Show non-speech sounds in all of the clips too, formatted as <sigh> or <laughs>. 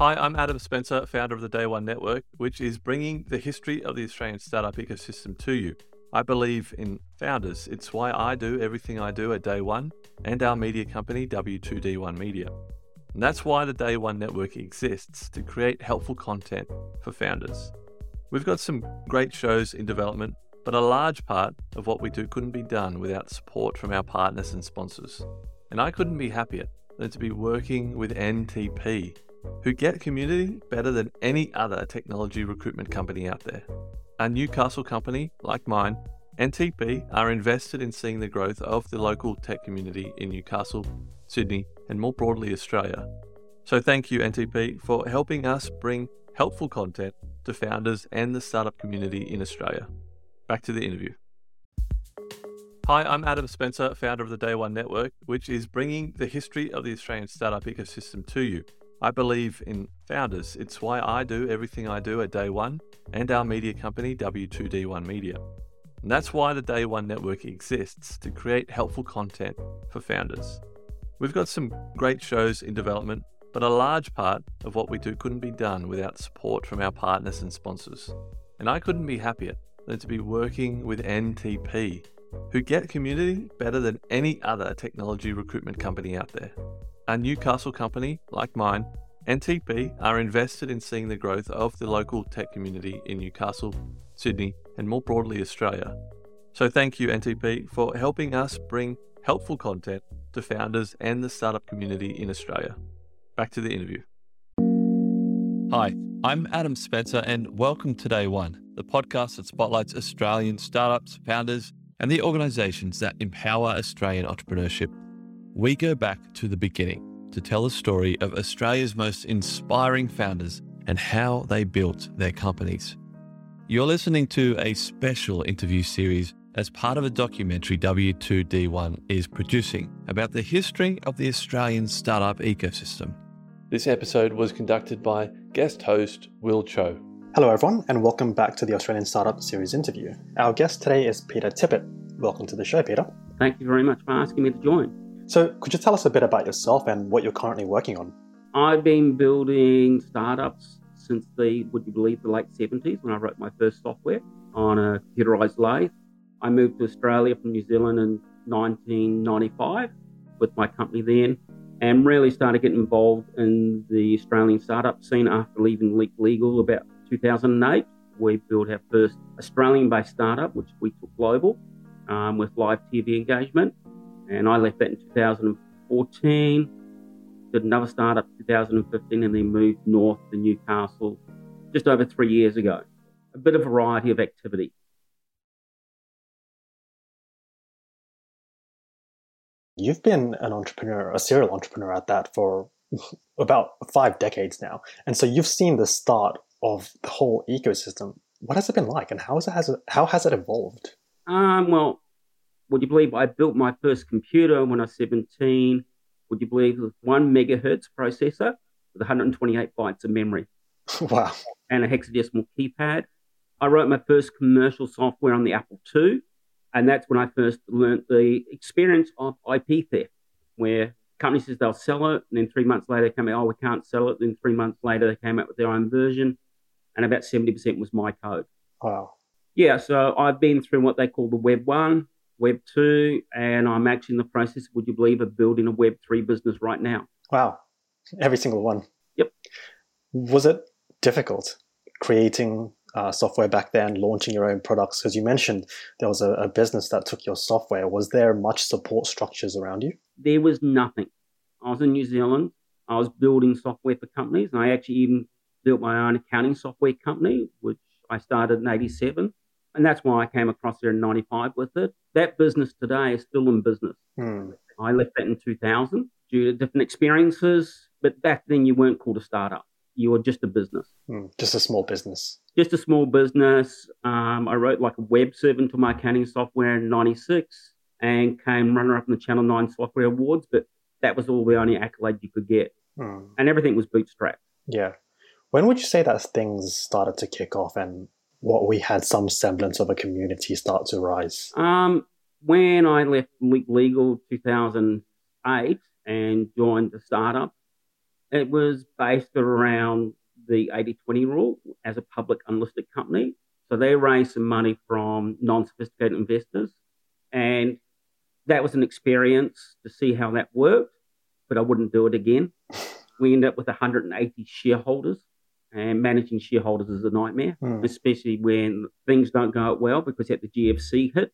Hi, I'm Adam Spencer, founder of the Day One Network, which is bringing the history of the Australian startup ecosystem to you. I believe in founders. It's why I do everything I do at Day One and our media company, W2D1 Media. And that's why the Day One Network exists to create helpful content for founders. We've got some great shows in development, but a large part of what we do couldn't be done without support from our partners and sponsors. And I couldn't be happier than to be working with NTP, who get community better than any other technology recruitment company out there. A Newcastle company like mine, NTP are invested in seeing the growth of the local tech community in Newcastle, Sydney, and more broadly Australia. So thank you, NTP, for helping us bring helpful content to founders and the startup community in Australia. Back to the interview. Hi, I'm Adam Spencer, founder of the Day One Network, which is bringing the history of the Australian startup ecosystem to you. I believe in founders. It's why I do everything I do at Day One and our media company, W2D1 Media. And that's why the Day One Network exists to create helpful content for founders. We've got some great shows in development, but a large part of what we do couldn't be done without support from our partners and sponsors. And I couldn't be happier than to be working with NTP, who get community better than any other technology recruitment company out there. A Newcastle company like mine, NTP are invested in seeing the growth of the local tech community in Newcastle, Sydney, and more broadly Australia. So thank you, NTP, for helping us bring helpful content to founders and the startup community in Australia. Back to the interview. Hi, I'm Adam Spencer, and welcome to Day One, the podcast that spotlights Australian startups, founders, and the organizations that empower Australian entrepreneurship. We go back to the beginning to tell the story of Australia's most inspiring founders and how they built their companies. You're listening to a special interview series as part of a documentary W2D1 is producing about the history of the Australian startup ecosystem. This episode was conducted by guest host Will Tjo. Hello, everyone, and welcome back to the Australian Startup Series interview. Our guest today is Peter Tippett. Welcome to the show, Peter. Thank you very much for asking me to join. So, could you tell us a bit about yourself and what you're currently working on? I've been building startups since the, would you believe, the late 70s when I wrote my first software on a computerized lathe. I moved to Australia from New Zealand in 1995 with my company then and really started getting involved in the Australian startup scene after leaving Leap Legal about 2008. We built our first Australian based startup, which we took global um, with live TV engagement. And I left that in 2014, did another startup in 2015, and then moved north to Newcastle just over three years ago. A bit of variety of activity. You've been an entrepreneur, a serial entrepreneur at that for about five decades now. And so you've seen the start of the whole ecosystem. What has it been like and how has it, has it, how has it evolved? Um, well, would you believe I built my first computer when I was 17? Would you believe it was one megahertz processor with 128 bytes of memory? <laughs> Wow. And a hexadecimal keypad. I wrote my first commercial software on the Apple II. And that's when I first learned the experience of IP theft, where company says they'll sell it, and then three months later they come out, oh, we can't sell it. Then three months later they came out with their own version, and about 70% was my code. Wow. Yeah, so I've been through what they call the Web 1, Web 2, and I'm actually in the process, would you believe, of building a Web 3 business right now. Wow. Every single one. Yep. Was it difficult creating uh, software back then, launching your own products? Because you mentioned there was a, a, business that took your software. Was there much support structures around you? There was nothing. I was in New Zealand. I was building software for companies, and I actually even built my own accounting software company, which I started in '87, and that's why I came across there in '95 with it. That business today is still in business. Hmm. I left that in 2000 due to different experiences, but back then you weren't called a startup you were just a business. Mm, just a small business. Just a small business. Um, I wrote like a web server to my accounting software in 96 and came runner up in the Channel 9 Software Awards, but that was all the only accolade you could get. Mm. And everything was bootstrapped. Yeah. When would you say that things started to kick off and what we had some semblance of a community start to rise? Um, when I left Legal 2008 and joined the startup, It was based around the 80 20 rule as a public unlisted company. So they raised some money from non sophisticated investors. And that was an experience to see how that worked, but I wouldn't do it again. <laughs> We ended up with 180 shareholders, and managing shareholders is a nightmare, Hmm. especially when things don't go well because at the GFC hit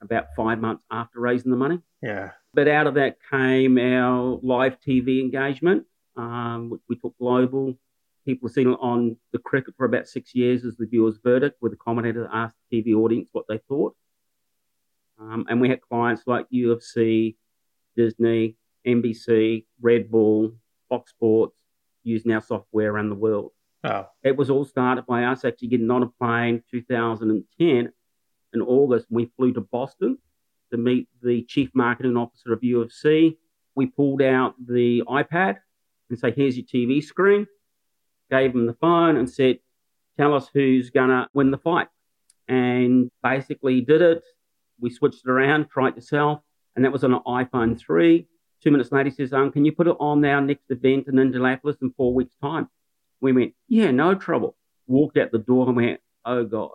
about five months after raising the money. Yeah. But out of that came our live TV engagement, um, which we took global. People have seen it on the cricket for about six years as the viewer's verdict, where the commentator asked the TV audience what they thought. Um, and we had clients like UFC, Disney, NBC, Red Bull, Fox Sports using our software around the world. Oh. It was all started by us actually getting on a plane 2010 in August. We flew to Boston to meet the chief marketing officer of UFC. We pulled out the iPad and say, here's your TV screen. Gave him the phone and said, tell us who's going to win the fight. And basically did it. We switched it around, tried to sell, and that was on an iPhone 3. Two minutes later, he says, um, can you put it on our next event in Indianapolis in four weeks' time? We went, yeah, no trouble. Walked out the door and went, oh God.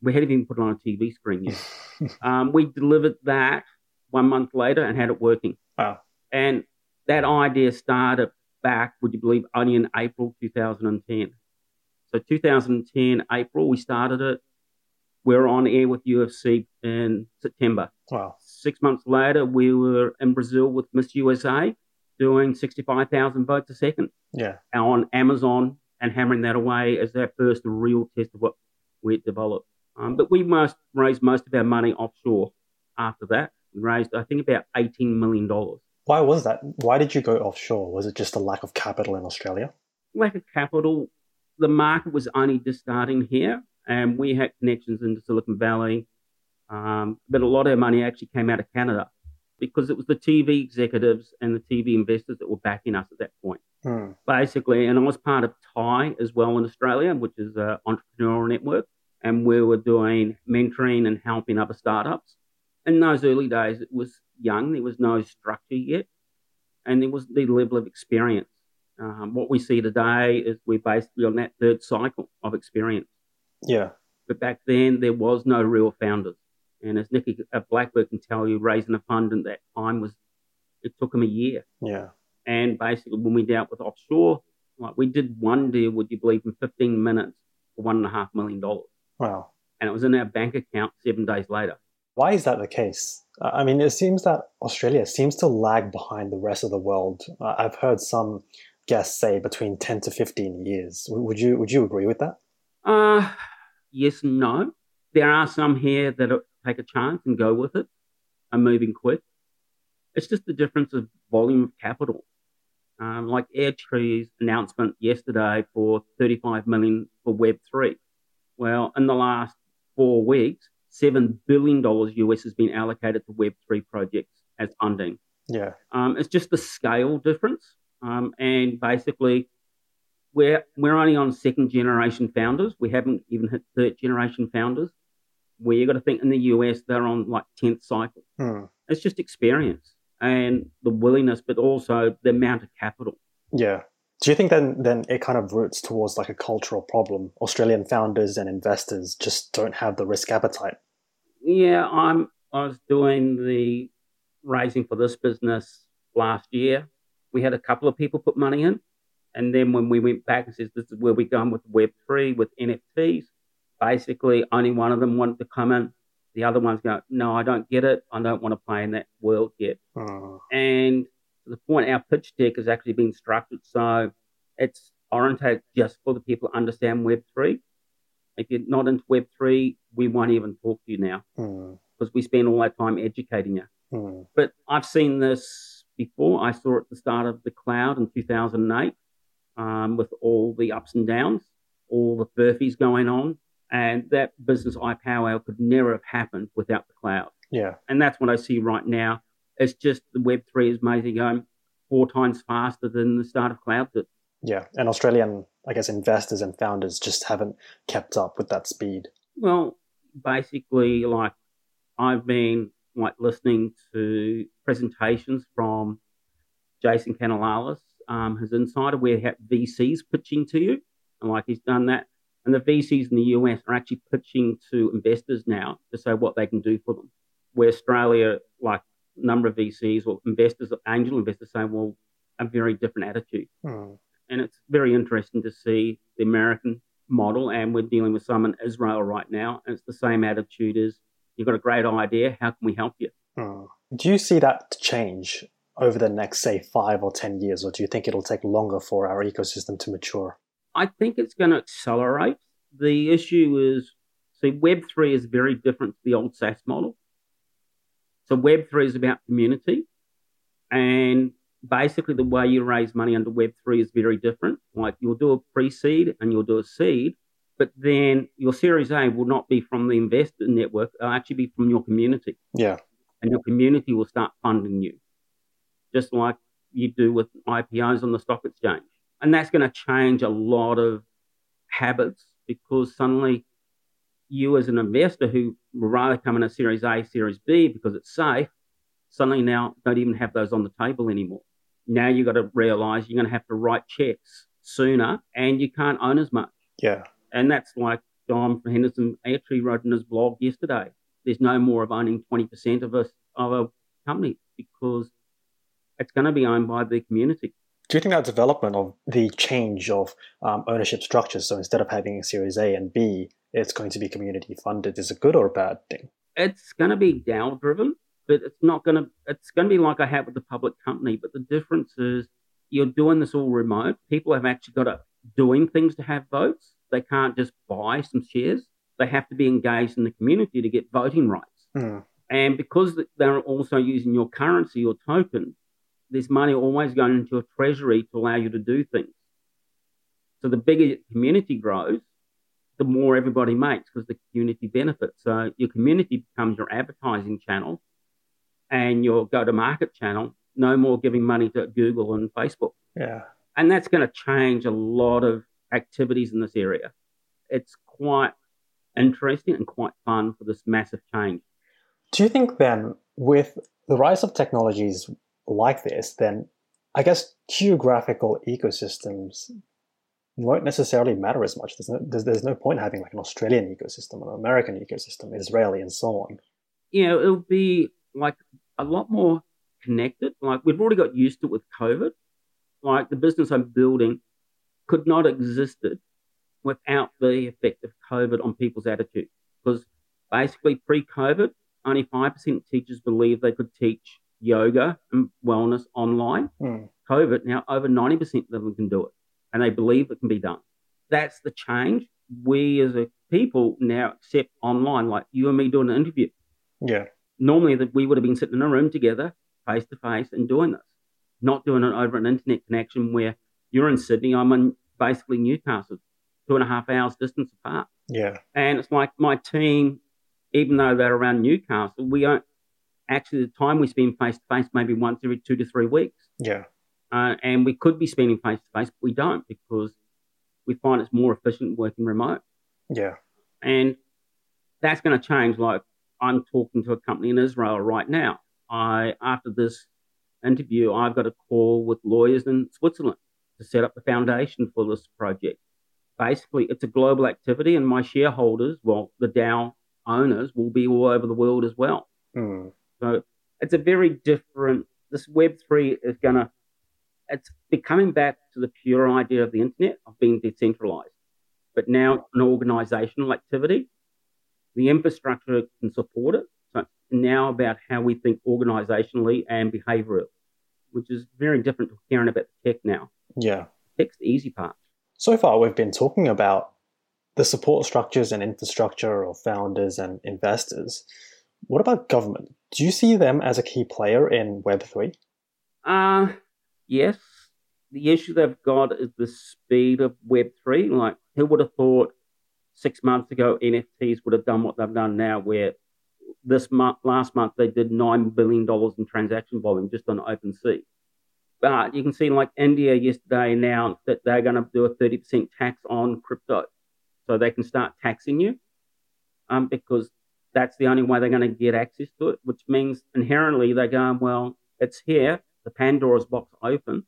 We hadn't even put it on a TV screen yet. <laughs> um, we delivered that one month later and had it working. Wow. And that idea started back, would you believe, only in April 2010. So 2010, April, we started it. We were on air with UFC in September. Wow. Six months later, we were in Brazil with Miss USA doing 65,000 votes a second Yeah. on Amazon and hammering that away as our first real test of what we had developed. Um, but we must raised most of our money offshore after that. We raised, I think, about $18 million. Why was that? Why did you go offshore? Was it just a lack of capital in Australia? Lack of capital, the market was only just starting here, and we had connections into Silicon Valley. Um, but a lot of our money actually came out of Canada because it was the TV executives and the TV investors that were backing us at that point. Hmm. basically. And I was part of TIE as well in Australia, which is an entrepreneurial network. And we were doing mentoring and helping other startups. In those early days, it was young, there was no structure yet, and there was the level of experience. Um, what we see today is we're basically on that third cycle of experience. Yeah. But back then, there was no real founders. And as Nicky Blackbird can tell you, raising a fund at that time was, it took him a year. Yeah. And basically, when we dealt with offshore, like we did one deal, would you believe, in 15 minutes for one and a half million dollars. Wow. And it was in our bank account seven days later. Why is that the case? I mean, it seems that Australia seems to lag behind the rest of the world. I've heard some guests say between 10 to 15 years. Would you would you agree with that? Uh, yes and no. There are some here that are, take a chance and go with it, are moving quick. It's just the difference of volume of capital. Um, like Airtree's announcement yesterday for 35 million for Web3. Well, in the last four weeks, $7 billion US has been allocated to Web3 projects as funding. Yeah. Um, it's just the scale difference. Um, and basically, we're, we're only on second generation founders. We haven't even hit third generation founders. Where you got to think in the US, they're on like 10th cycle. Hmm. It's just experience and the willingness, but also the amount of capital. Yeah. Do you think then then it kind of roots towards like a cultural problem? Australian founders and investors just don't have the risk appetite. Yeah, I'm. I was doing the raising for this business last year. We had a couple of people put money in, and then when we went back and says this is where we're going with Web three with NFTs, basically only one of them wanted to come in. The other ones go, no, I don't get it. I don't want to play in that world yet. Hmm. And to the point, our pitch deck has actually been structured so it's orientated just for the people who understand Web three. If you're not into Web three, we won't even talk to you now Hmm. because we spend all our time educating you. Hmm. But I've seen this before. I saw it at the start of the cloud in 2008 um, with all the ups and downs, all the furfies going on. And that business iPower could never have happened without the cloud. Yeah. And that's what I see right now. It's just the Web3 is amazing going four times faster than the start of cloud did. Yeah. And Australian, I guess, investors and founders just haven't kept up with that speed. Well, basically, like I've been like listening to presentations from Jason Calacanis um, his insider where VCs pitching to you, and like he's done that. And the VCs in the US are actually pitching to investors now to say what they can do for them. Where Australia, like a number of VCs or investors, angel investors, say, well, a very different attitude. Hmm. And it's very interesting to see the American model, and we're dealing with some in Israel right now, and it's the same attitude as you've got a great idea, how can we help you? Hmm. Do you see that change over the next, say, five or 10 years, or do you think it'll take longer for our ecosystem to mature? I think it's going to accelerate. The issue is, see, Web3 is very different to the old SaaS model. So Web3 is about community. And basically, the way you raise money under Web3 is very different. Like you'll do a pre seed and you'll do a seed, but then your Series A will not be from the investor network, it'll actually be from your community. Yeah. And your community will start funding you, just like you do with IPOs on the stock exchange. And that's going to change a lot of habits because suddenly you, as an investor who would rather come in a Series A, Series B because it's safe, suddenly now don't even have those on the table anymore. Now you've got to realize you're going to have to write checks sooner and you can't own as much. Yeah. And that's like Dom Henderson actually wrote in his blog yesterday. There's no more of owning 20% of a, of a company because it's going to be owned by the community. Do you think that development of the change of um, ownership structures, so instead of having a Series A and B, it's going to be community funded, is a good or a bad thing? It's going to be DAO driven, but it's not going to. It's going to be like I had with the public company. But the difference is you're doing this all remote. People have actually got to doing things to have votes. They can't just buy some shares. They have to be engaged in the community to get voting rights. Hmm. And because they're also using your currency or token, there's money always going into a treasury to allow you to do things. So the bigger community grows, the more everybody makes because the community benefits. So your community becomes your advertising channel and your go to market channel, no more giving money to Google and Facebook. Yeah. And that's going to change a lot of activities in this area. It's quite interesting and quite fun for this massive change. Do you think then, with the rise of technologies like this, then I guess geographical ecosystems won't necessarily matter as much. There's no, there's, there's no point having like an Australian ecosystem, an American ecosystem, Israeli, and so on. You know, it'll be like a lot more connected. Like we've already got used to it with COVID. Like the business I'm building could not existed without the effect of COVID on people's attitude. Because basically pre-COVID, only 5% of teachers believed they could teach yoga and wellness online. Mm. COVID, now over 90% of them can do it and they believe it can be done. That's the change. We as a people now accept online, like you and me doing an interview. Yeah. Normally, that we would have been sitting in a room together, face to face, and doing this, not doing it over an internet connection where you're in Sydney, I'm in basically Newcastle, two and a half hours distance apart. Yeah. And it's like my team, even though they're around Newcastle, we don't actually the time we spend face to face maybe once every two to three weeks. Yeah. Uh, and we could be spending face to face, but we don't because we find it's more efficient working remote. Yeah. And that's going to change. Like I'm talking to a company in Israel right now. I after this interview, I've got a call with lawyers in Switzerland to set up the foundation for this project. Basically, it's a global activity, and my shareholders, well, the DAO owners, will be all over the world as well. Mm. So it's a very different. This Web three is going to it's becoming back to the pure idea of the internet of being decentralized, but now an organizational activity. The infrastructure can support it. So now about how we think organizationally and behaviorally, which is very different to caring about the tech now. Yeah. Tech's the easy part. So far, we've been talking about the support structures and infrastructure of founders and investors. What about government? Do you see them as a key player in Web3? Uh, yes. The issue they've got is the speed of Web3. Like, who would have thought six months ago NFTs would have done what they've done now, where this month, last month, they did $9 billion in transaction volume just on OpenSea. But you can see, like, India yesterday announced that they're going to do a 30% tax on crypto. So they can start taxing you um, because that's the only way they're going to get access to it, which means inherently they're going, well, it's here, the Pandora's box open.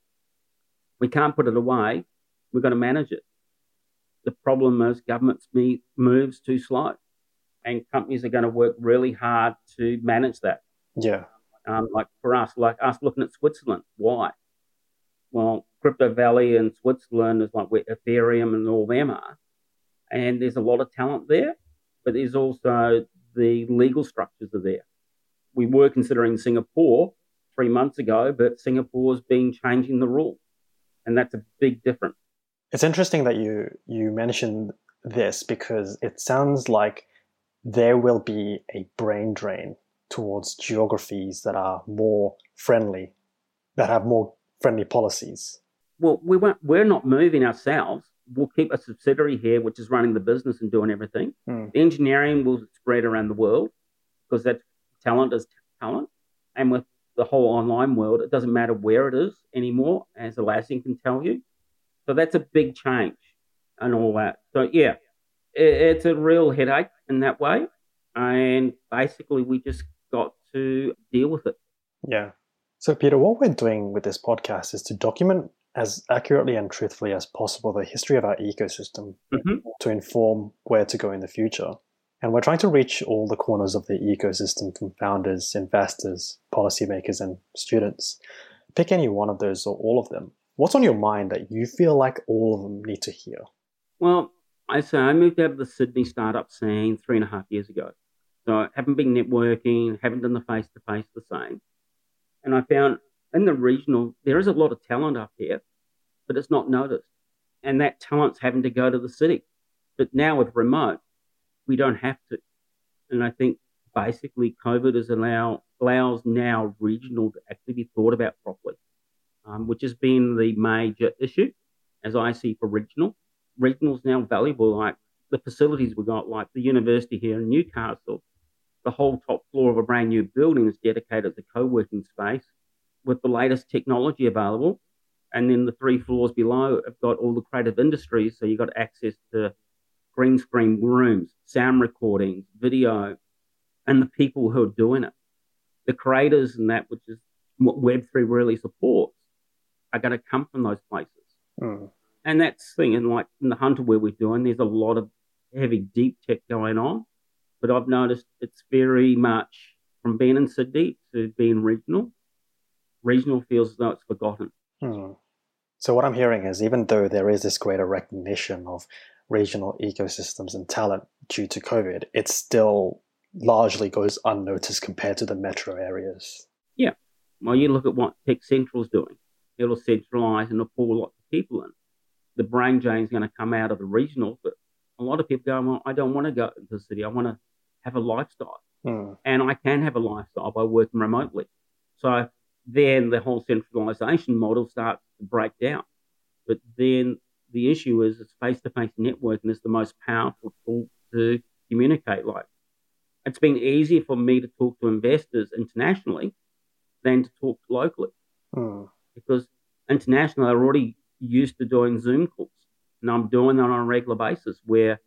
We can't put it away. We've got to manage it. The problem is government's moves too slow, and companies are going to work really hard to manage that. Yeah. Um, like for us, like us looking at Switzerland. Why? Well, Crypto Valley in Switzerland is like where Ethereum and all them are. And there's a lot of talent there, but there's also the legal structures are there. We were considering Singapore three months ago, but Singapore's been changing the rules. And that's a big difference. It's interesting that you you mentioned this because it sounds like there will be a brain drain towards geographies that are more friendly, that have more friendly policies. Well, we won't, we're not moving ourselves. We'll keep a subsidiary here, which is running the business and doing everything. Mm. The engineering will spread around the world because that talent is talent. And with the whole online world, it doesn't matter where it is anymore, as Atlassian can tell you. So that's a big change and all that. So, yeah, it, it's a real headache in that way. And basically, we just got to deal with it. Yeah. So, Peter, what we're doing with this podcast is to document as accurately and truthfully as possible the history of our ecosystem mm-hmm. to inform where to go in the future. And we're trying to reach all the corners of the ecosystem from founders, investors, policymakers, and students. Pick any one of those or all of them. What's on your mind that you feel like all of them need to hear? Well, I say I moved out of the Sydney startup scene three and a half years ago. So I haven't been networking, haven't done the face to face the same. And I found in the regional, there is a lot of talent up here, but it's not noticed. And that talent's having to go to the city. But now with remote, we don't have to. And I think basically COVID is allow allows now regional to actually be thought about properly, um, which has been the major issue, as I see for regional. Regional is now valuable, like the facilities we got, like the university here in Newcastle, the whole top floor of a brand new building is dedicated to co-working space with the latest technology available. And then the three floors below have got all the creative industries. So you've got access to green screen rooms, sound recordings, video, and the people who are doing it. The creators and that, which is what Web3 really supports, are going to come from those places. Mm. And that's the thing. And like in the Hunter where we're doing, there's a lot of heavy deep tech going on. But I've noticed it's very much from being in Sydney to being regional. Regional feels as though it's forgotten. Hmm. So what I'm hearing is even though there is this greater recognition of regional ecosystems and talent due to COVID, it still largely goes unnoticed compared to the metro areas. Yeah. Well, you look at what Tech Central's doing. It'll centralize and pull lots of people in. The brain drain is going to come out of the regional, but a lot of people go, well, I don't want to go to the city. I want to have a lifestyle. Hmm. And I can have a lifestyle by working remotely. So then the whole centralization model starts to break down. But then the issue is it's face-to-face networking is the most powerful tool to communicate like. It's been easier for me to talk to investors internationally than to talk locally. Hmm. Because internationally they're already used to doing Zoom calls. And I'm doing that on a regular basis where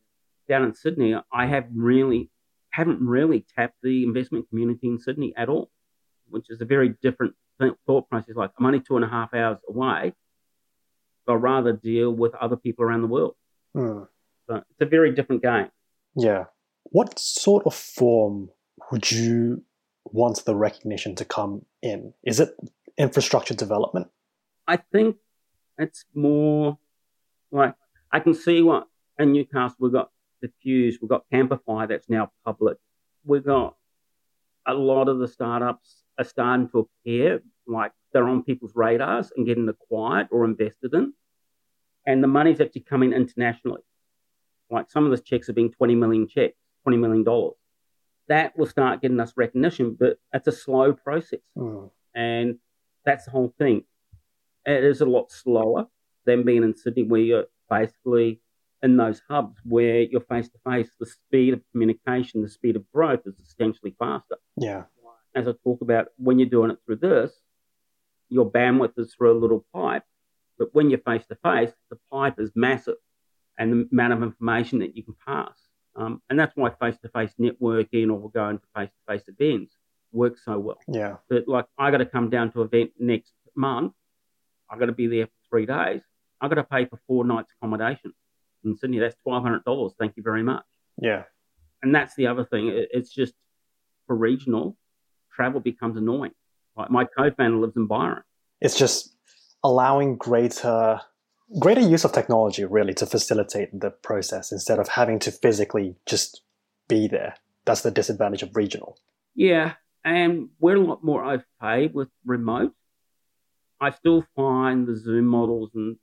down in Sydney I have really haven't really tapped the investment community in Sydney at all, which is a very different thought process. Like, I'm only two and a half hours away, but I'd rather deal with other people around the world. Hmm. So it's a very different game. Yeah. What sort of form would you want the recognition to come in? Is it infrastructure development? I think it's more like I can see what in Newcastle we've got Diffuse, we've got Camplify that's now public. We've got a lot of the startups are starting to appear like they're on people's radars and getting acquired or invested in. And the money's actually coming internationally. Like some of those checks have been 20 million checks, $20 million. That will start getting us recognition, but it's a slow process. Mm. And that's the whole thing. It is a lot slower than being in Sydney, where you're basically in those hubs where you're face to face, the speed of communication, the speed of growth is substantially faster. Yeah. As I talk about, when you're doing it through this, your bandwidth is through a little pipe, but when you're face to face, the pipe is massive and the amount of information that you can pass. Um, and that's why face to face networking or going to face to face events works so well. Yeah. But like, I got to come down to an event next month. I got to be there for three days, I've got to pay for four nights accommodation in Sydney. That's twelve hundred dollars. Thank you very much. Yeah. And that's the other thing. It's just for regional travel becomes annoying. Like my co-founder lives in Byron. It's just allowing greater greater use of technology really to facilitate the process instead of having to physically just be there. That's the disadvantage of regional. Yeah, and we're a lot more overpaid with remote. I still find the Zoom models and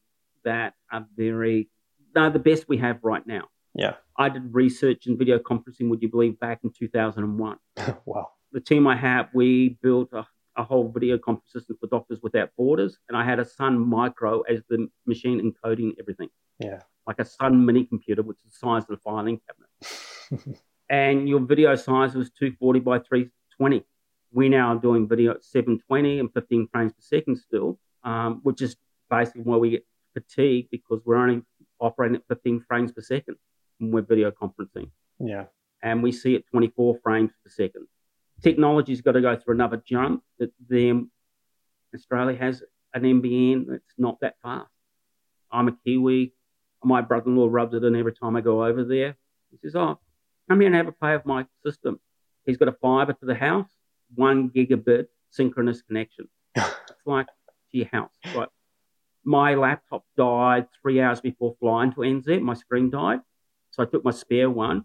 that are very they're the best we have right now. Yeah. I did research in video conferencing, would you believe, back in 2001. <laughs> wow. The team I have, we built a, a whole video conference system for Doctors Without Borders, and I had a Sun Micro as the machine encoding everything. Yeah. Like a Sun mini computer, which is the size of the filing cabinet. <laughs> and your video size was 240 by 320. We now are doing video at 720 and 15 frames per second still, um, which is basically where we get fatigue because we're only operating at 15 frames per second when we're video conferencing. Yeah. And we see it 24 frames per second. Technology's got to go through another jump that then Australia has an NBN that's not that fast. I'm a Kiwi. My brother-in-law rubs it in every time I go over there. He says, "Oh, come here and have a play of my system." He's got a fibre to the house, one gigabit synchronous connection. it's like to your house. My laptop died three hours before flying to NZ. My screen died. So I took my spare one,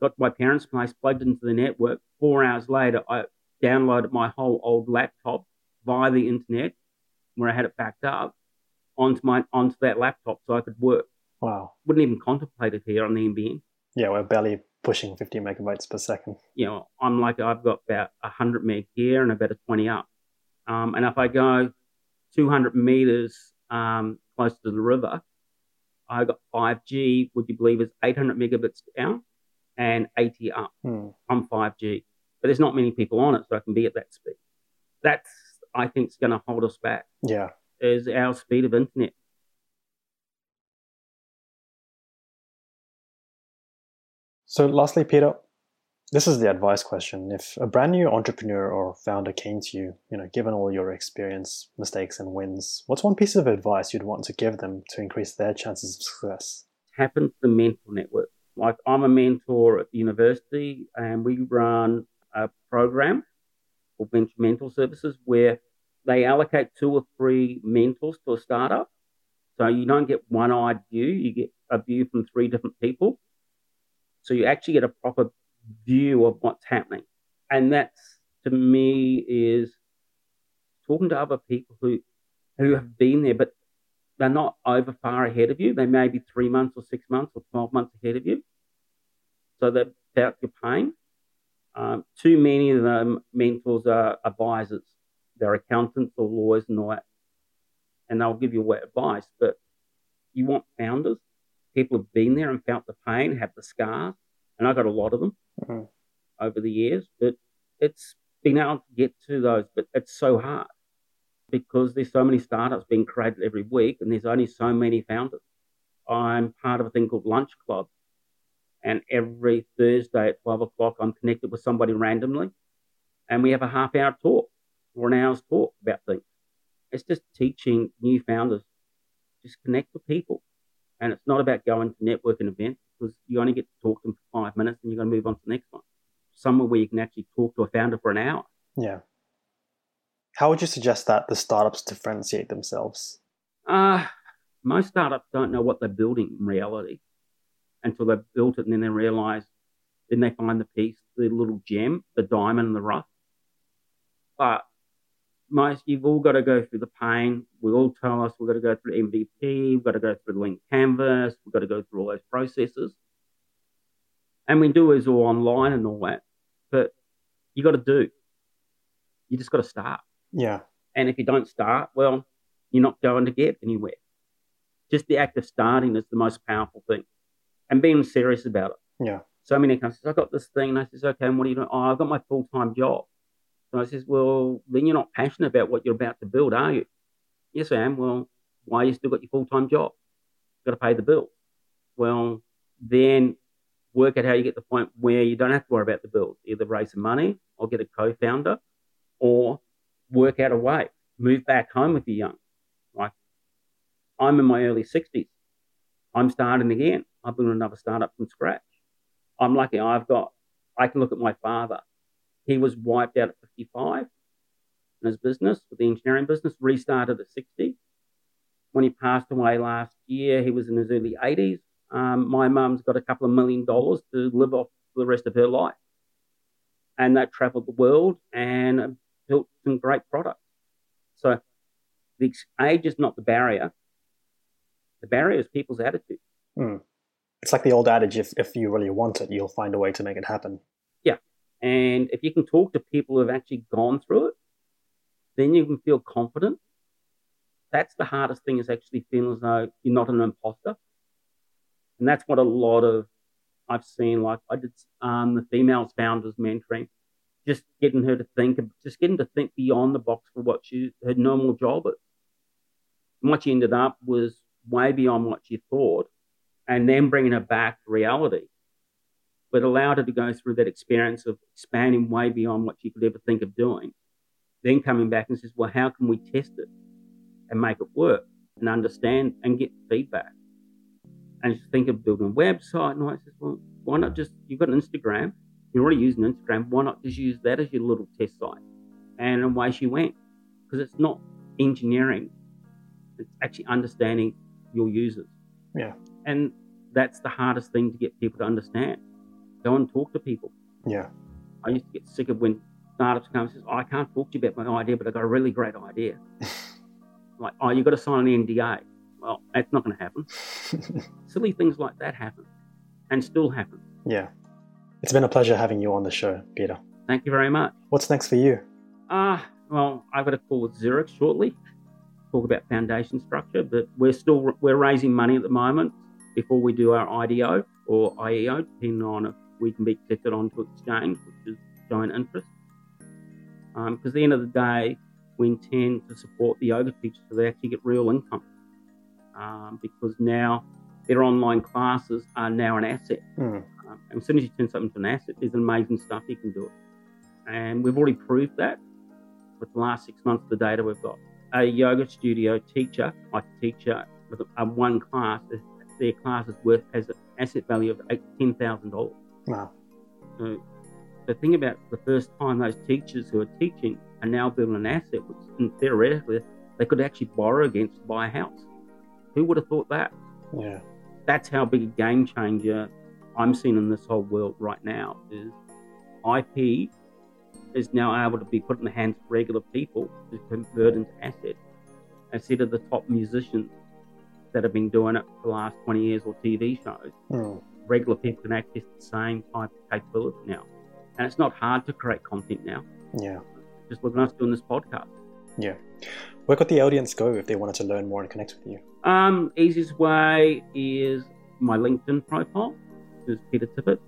got to my parents' place, plugged into the network. Four hours later, I downloaded my whole old laptop via the internet, where I had it backed up, onto my onto that laptop so I could work. Wow. Wouldn't even contemplate it here on the NBN. Yeah, we're barely pushing 50 megabytes per second. You know, I'm like, I've got about 100 meg here and about a 20 up. Um, and if I go 200 meters um, close to the river, I got 5G, would you believe, is 800 megabits down and 80 up hmm. on 5G. But there's not many people on it, so I can be at that speed. That's, I think, is going to hold us back. Yeah. Is our speed of internet. So, lastly, Peter, this is the advice question. If a brand new entrepreneur or founder came to you, you know, given all your experience, mistakes, and wins, what's one piece of advice you'd want to give them to increase their chances of success? Tap into the mentor network. Like I'm a mentor at the university, and we run a program called Venture Mentor Services where they allocate two or three mentors to a startup. So you don't get one-eyed view; you get a view from three different people. So you actually get a proper view of what's happening. And that's to me is talking to other people who who have been there, but they're not over far ahead of you. They may be three months or six months or 12 months ahead of you. So they're about your pain. Um, too many of them mentors are advisors. They're accountants or lawyers and all that. And they'll give you what advice, but you want founders, people who've been there and felt the pain, have the scars. And I got a lot of them mm-hmm. over the years, but it's been able to get to those, but it's so hard because there's so many startups being created every week and there's only so many founders. I'm part of a thing called Lunch Club. And every Thursday at 12 o'clock, I'm connected with somebody randomly. And we have a half hour talk or an hour's talk about things. It's just teaching new founders, just connect with people. And it's not about going to networking events because you only get to talk to them for five minutes and you're going to move on to the next one. Somewhere where you can actually talk to a founder for an hour. Yeah. How would you suggest that the startups differentiate themselves? Uh, most startups don't know what they're building in reality until they've built it and then they realize, then they find the piece, the little gem, the diamond in the rough. But most, you've all got to go through the pain. We all tell us we've got to go through MVP, we've got to go through the lean canvas, we've got to go through all those processes. And we do is all online and all that. But you got to do. You just got to start. Yeah. And if you don't start, well, you're not going to get anywhere. Just the act of starting is the most powerful thing. And being serious about it. Yeah. So many companies, I've got this thing. And I says, okay, and what are you doing? Oh, I've got my full time job. So I says, well, then you're not passionate about what you're about to build, are you? Yes, I am. Well, why you still got your full time job? You've got to pay the bill. Well, then work out how you get the point where you don't have to worry about the bills. Either raise some money or get a co founder or work out a way. Move back home with the young. Like I'm in my early 60s. I'm starting again. i have building another startup from scratch. I'm lucky I've got, I can look at my father. He was wiped out at 55 in his business, with the engineering business, restarted at 60. When he passed away last year, he was in his early 80s. Um, my mum's got a couple of million dollars to live off for the rest of her life. And that traveled the world and built some great products. So the age is not the barrier. The barrier is people's attitude. Hmm. It's like the old adage if, if you really want it, you'll find a way to make it happen. Yeah. And if you can talk to people who have actually gone through it, then you can feel confident. That's the hardest thing is actually feeling as though you're not an imposter. And that's what a lot of I've seen, like I did um, the females founders mentoring, just getting her to think, just getting to think beyond the box for what she, her normal job is. And what she ended up was way beyond what she thought and then bringing her back to reality. But allowed her to go through that experience of expanding way beyond what she could ever think of doing. Then coming back and says, well, how can we test it and make it work and understand and get feedback? And just think of building a website. And I says, well, why not just, you've got an Instagram, you're already using Instagram, why not just use that as your little test site? And away she went. Because it's not engineering, it's actually understanding your users. Yeah. And that's the hardest thing to get people to understand. Go and talk to people. Yeah. I used to get sick of when startups come and says, oh, I can't talk to you about my idea, but I've got a really great idea. <laughs> like, oh, you've got to sign an NDA. Well, that's not going to happen. <laughs> Silly things like that happen and still happen. Yeah. It's been a pleasure having you on the show, Peter. Thank you very much. What's next for you? Ah, uh, well, I've got a call with Zurich shortly. Talk about foundation structure, but we're still we're raising money at the moment before we do our IDO or IEO, depending on if we can be accepted onto exchange, which is showing interest. Because um, at the end of the day, we intend to support the yoga teachers so they actually get real income. Um, because now their online classes are now an asset. Mm. Um, and as soon as you turn something into an asset, there's amazing stuff you can do it. And we've already proved that with the last six months of the data we've got. A yoga studio teacher, like a teacher with a, a one class, their class is worth has an asset value of ten thousand dollars. Wow. So the thing about the first time those teachers who are teaching are now building an asset, which theoretically they could actually borrow against to buy a house. Who would have thought that? Yeah. That's how big a game changer I'm seeing in this whole world right now is IP is now able to be put in the hands of regular people to convert into assets instead of the top musicians that have been doing it for the last 20 years or TV shows. Mm. Regular people can access the same type of capability now. And it's not hard to create content now. Yeah. Just look at us doing this podcast. Yeah. Where could the audience go if they wanted to learn more and connect with you? Um, easiest way is my LinkedIn profile, is Peter Tippett.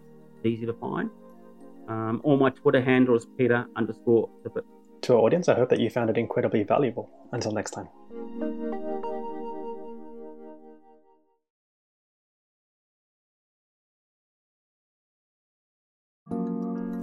Easy to find. Um, or my Twitter handle is Peter underscore Tippett. To our audience, I hope that you found it incredibly valuable. Until next time.